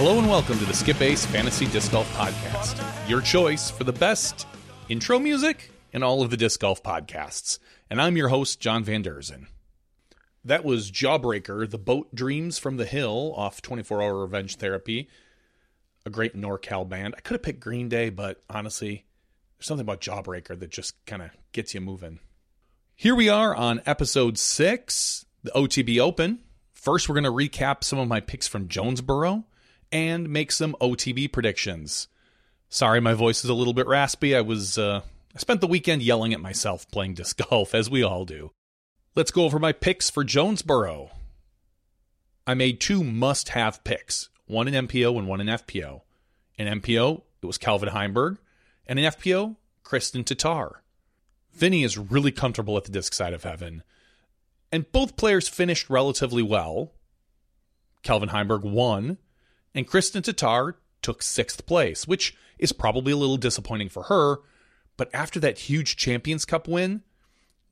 Hello and welcome to the Skip Ace Fantasy Disc Golf Podcast, your choice for the best intro music in all of the disc golf podcasts. And I'm your host, John Van Derzen. That was Jawbreaker, the Boat Dreams from the Hill off 24 Hour Revenge Therapy, a great NorCal band. I could have picked Green Day, but honestly, there's something about Jawbreaker that just kind of gets you moving. Here we are on episode six, the OTB Open. First, we're going to recap some of my picks from Jonesboro and make some OTB predictions. Sorry, my voice is a little bit raspy. I was uh, I spent the weekend yelling at myself playing disc golf, as we all do. Let's go over my picks for Jonesboro. I made two must-have picks, one in MPO and one in FPO. In MPO, it was Calvin Heimburg, and in FPO, Kristin Tattar. Vinny is really comfortable at the disc side of heaven, and both players finished relatively well. Calvin Heimburg won, and Kristin Tattar took sixth place, which is probably a little disappointing for her. But after that huge Champions Cup win,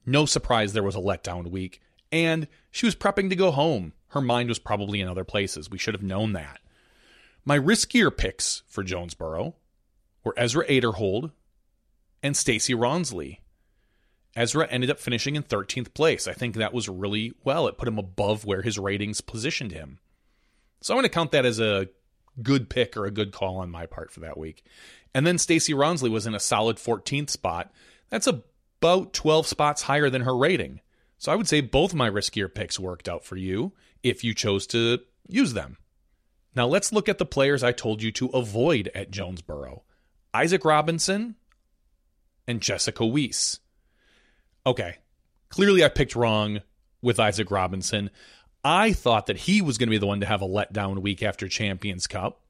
no surprise there was a letdown week, and she was prepping to go home. Her mind was probably in other places. We should have known that. My riskier picks for Jonesboro were Ezra Aderhold and Stacy Ronsley. Ezra ended up finishing in 13th place. I think that was really well. It put him above where his ratings positioned him. So I'm going to count that as a good pick or a good call on my part for that week. And then Stacy Ronsley was in a solid 14th spot. That's about 12 spots higher than her rating. So I would say both my riskier picks worked out for you if you chose to use them. Now let's look at the players I told you to avoid at Jonesboro Isaac Robinson and Jessica Weese. Okay, clearly I picked wrong with Isaac Robinson. I thought that he was going to be the one to have a letdown week after Champions Cup,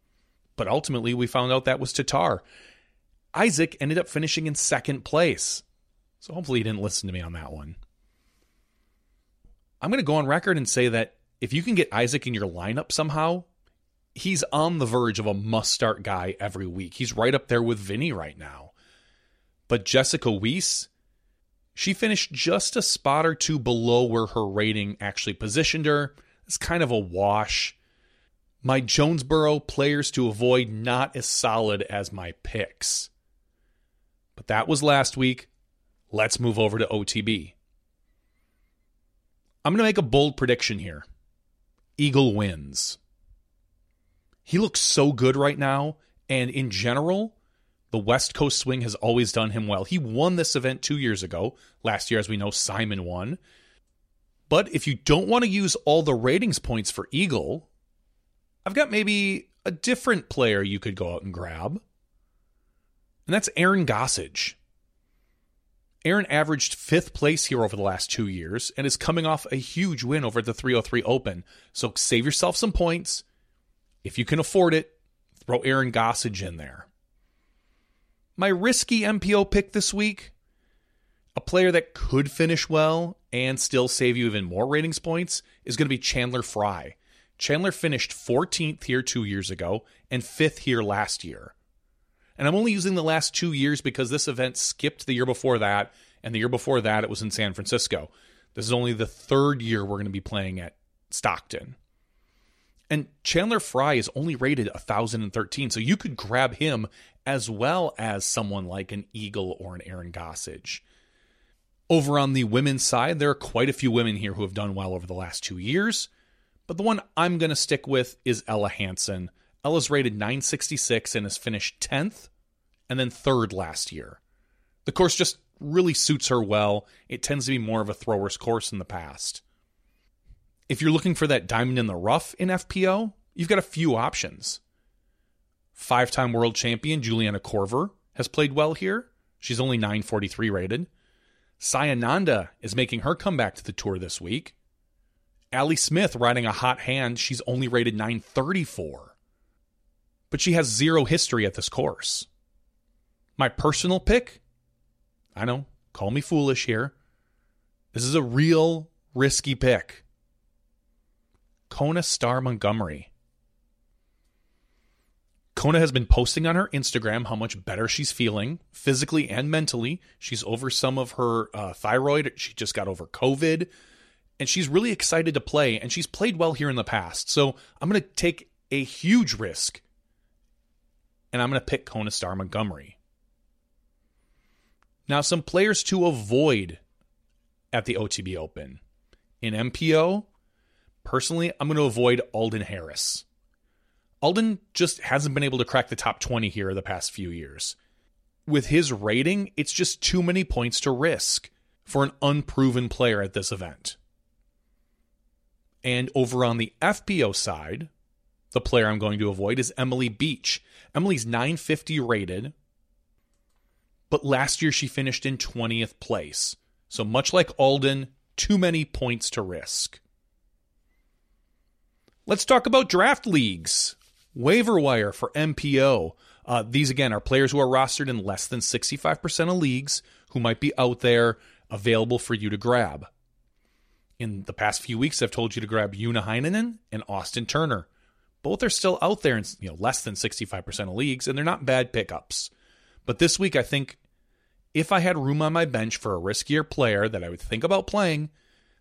but ultimately we found out that was Tattar. Isaac ended up finishing in second place. So hopefully he didn't listen to me on that one. I'm going to go on record and say that if you can get Isaac in your lineup somehow, he's on the verge of a must start guy every week. He's right up there with Vinny right now. But Jessica Weese, she finished just a spot or two below where her rating actually positioned her. It's kind of a wash. My Jonesboro players to avoid not as solid as my picks. But that was last week. Let's move over to OTB. I'm going to make a bold prediction here. Eagle wins. He looks so good right now, and in general, the West Coast swing has always done him well. He won this event two years ago. Last year, as we know, Simon won. But if you don't want to use all the ratings points for Eagle, I've got maybe a different player you could go out and grab. And that's Aaron Gossage. Aaron averaged fifth place here over the last two years and is coming off a huge win over the 303 Open. So save yourself some points. If you can afford it, throw Aaron Gossage in there. My risky MPO pick this week a player that could finish well and still save you even more ratings points is going to be Chandler Fry. Chandler finished 14th here two years ago and fifth here last year. And I'm only using the last two years because this event skipped the year before that, and the year before that it was in San Francisco. This is only the third year we're going to be playing at Stockton. And Chandler Fry is only rated 1,013, so you could grab him as well as someone like an Eagle or an Aaron Gossage. Over on the women's side, there are quite a few women here who have done well over the last two years, but the one I'm going to stick with is Ella Hansen. Ella's rated 966 and has finished 10th and then third last year. The course just really suits her well. It tends to be more of a thrower's course in the past. If you're looking for that diamond in the rough in FPO, you've got a few options. Five time world champion Juliana Korver has played well here. She's only 943 rated. Sai Ananda is making her comeback to the tour this week. Allie Smith riding a hot hand. She's only rated 934. But she has zero history at this course. My personal pick, I know, call me foolish here. This is a real risky pick. Kona Star Montgomery. Kona has been posting on her Instagram how much better she's feeling physically and mentally. She's over some of her uh, thyroid. She just got over COVID. And she's really excited to play, and she's played well here in the past. So I'm going to take a huge risk. And I'm going to pick Kona Star Montgomery. Now, some players to avoid at the OTB Open. In MPO, personally, I'm going to avoid Alden Harris. Alden just hasn't been able to crack the top 20 here the past few years. With his rating, it's just too many points to risk for an unproven player at this event. And over on the FPO side, the player I'm going to avoid is Emily Beach. Emily's 950 rated, but last year she finished in 20th place. So much like Alden, too many points to risk. Let's talk about draft leagues. Waiver wire for MPO. Uh, these again are players who are rostered in less than 65% of leagues who might be out there available for you to grab. In the past few weeks, I've told you to grab Joona Heinonen and Austin Turner. Both are still out there in you know less than 65% of leagues, and they're not bad pickups. But this week, I think if I had room on my bench for a riskier player that I would think about playing,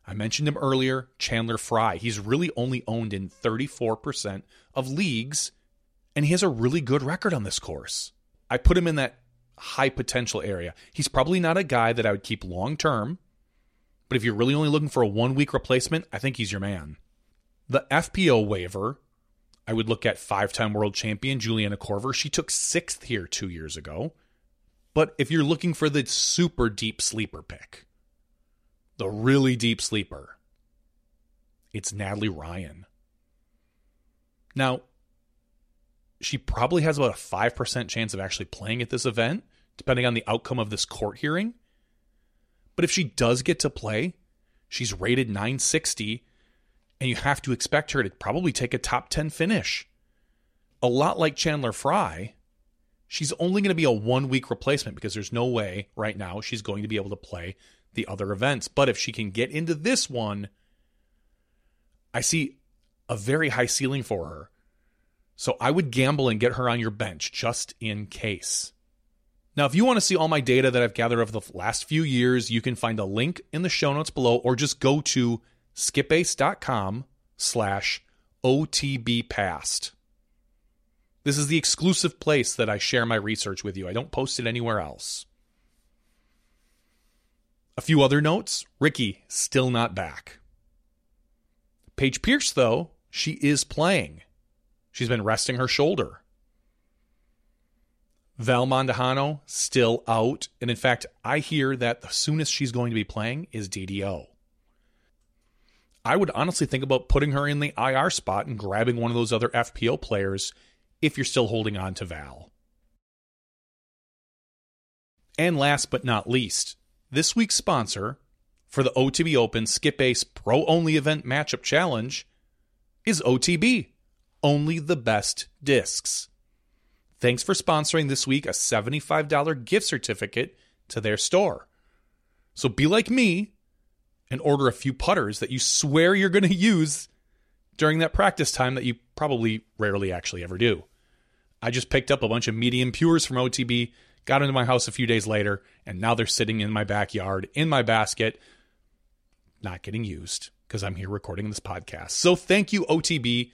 I mentioned him earlier, Chandler Fry. He's really only owned in 34% of leagues, and he has a really good record on this course. I put him in that high potential area. He's probably not a guy that I would keep long term, but if you're really only looking for a one week replacement, I think he's your man. The FPO waiver, I would look at five time world champion Juliana Korver. She took sixth here two years ago. But if you're looking for the super deep sleeper pick, the really deep sleeper, it's Natalie Ryan. Now, she probably has about a 5% chance of actually playing at this event, depending on the outcome of this court hearing. But if she does get to play, she's rated 960, and you have to expect her to probably take a top 10 finish. A lot like Chandler Fry, she's only going to be a one week replacement because there's no way right now she's going to be able to play the other events. But if she can get into this one, I see a very high ceiling for her. So I would gamble and get her on your bench just in case. Now, if you want to see all my data that I've gathered over the last few years, you can find a link in the show notes below or just go to skipace.com slash otbpast. This is the exclusive place that I share my research with you. I don't post it anywhere else. A few other notes Ricky, still not back. Paige Pierce, though, she is playing. She's been resting her shoulder. Val Mandujano still out. And in fact, I hear that the soonest she's going to be playing is DDO. I would honestly think about putting her in the IR spot and grabbing one of those other FPO players if you're still holding on to Val. And last but not least, this week's sponsor for the OTB Open Skip Ace Pro Only Event Matchup Challenge is OTB only the best discs. Thanks for sponsoring this week a $75 gift certificate to their store. So be like me and order a few putters that you swear you're going to use during that practice time that you probably rarely actually ever do. I just picked up a bunch of medium pures from OTB, got into my house a few days later, and now they're sitting in my backyard in my basket, not getting used because I'm here recording this podcast. So thank you, OTB,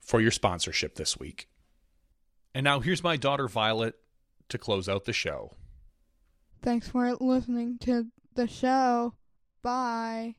for your sponsorship this week. And now here's my daughter Violet to close out the show. Thanks for listening to the show. Bye.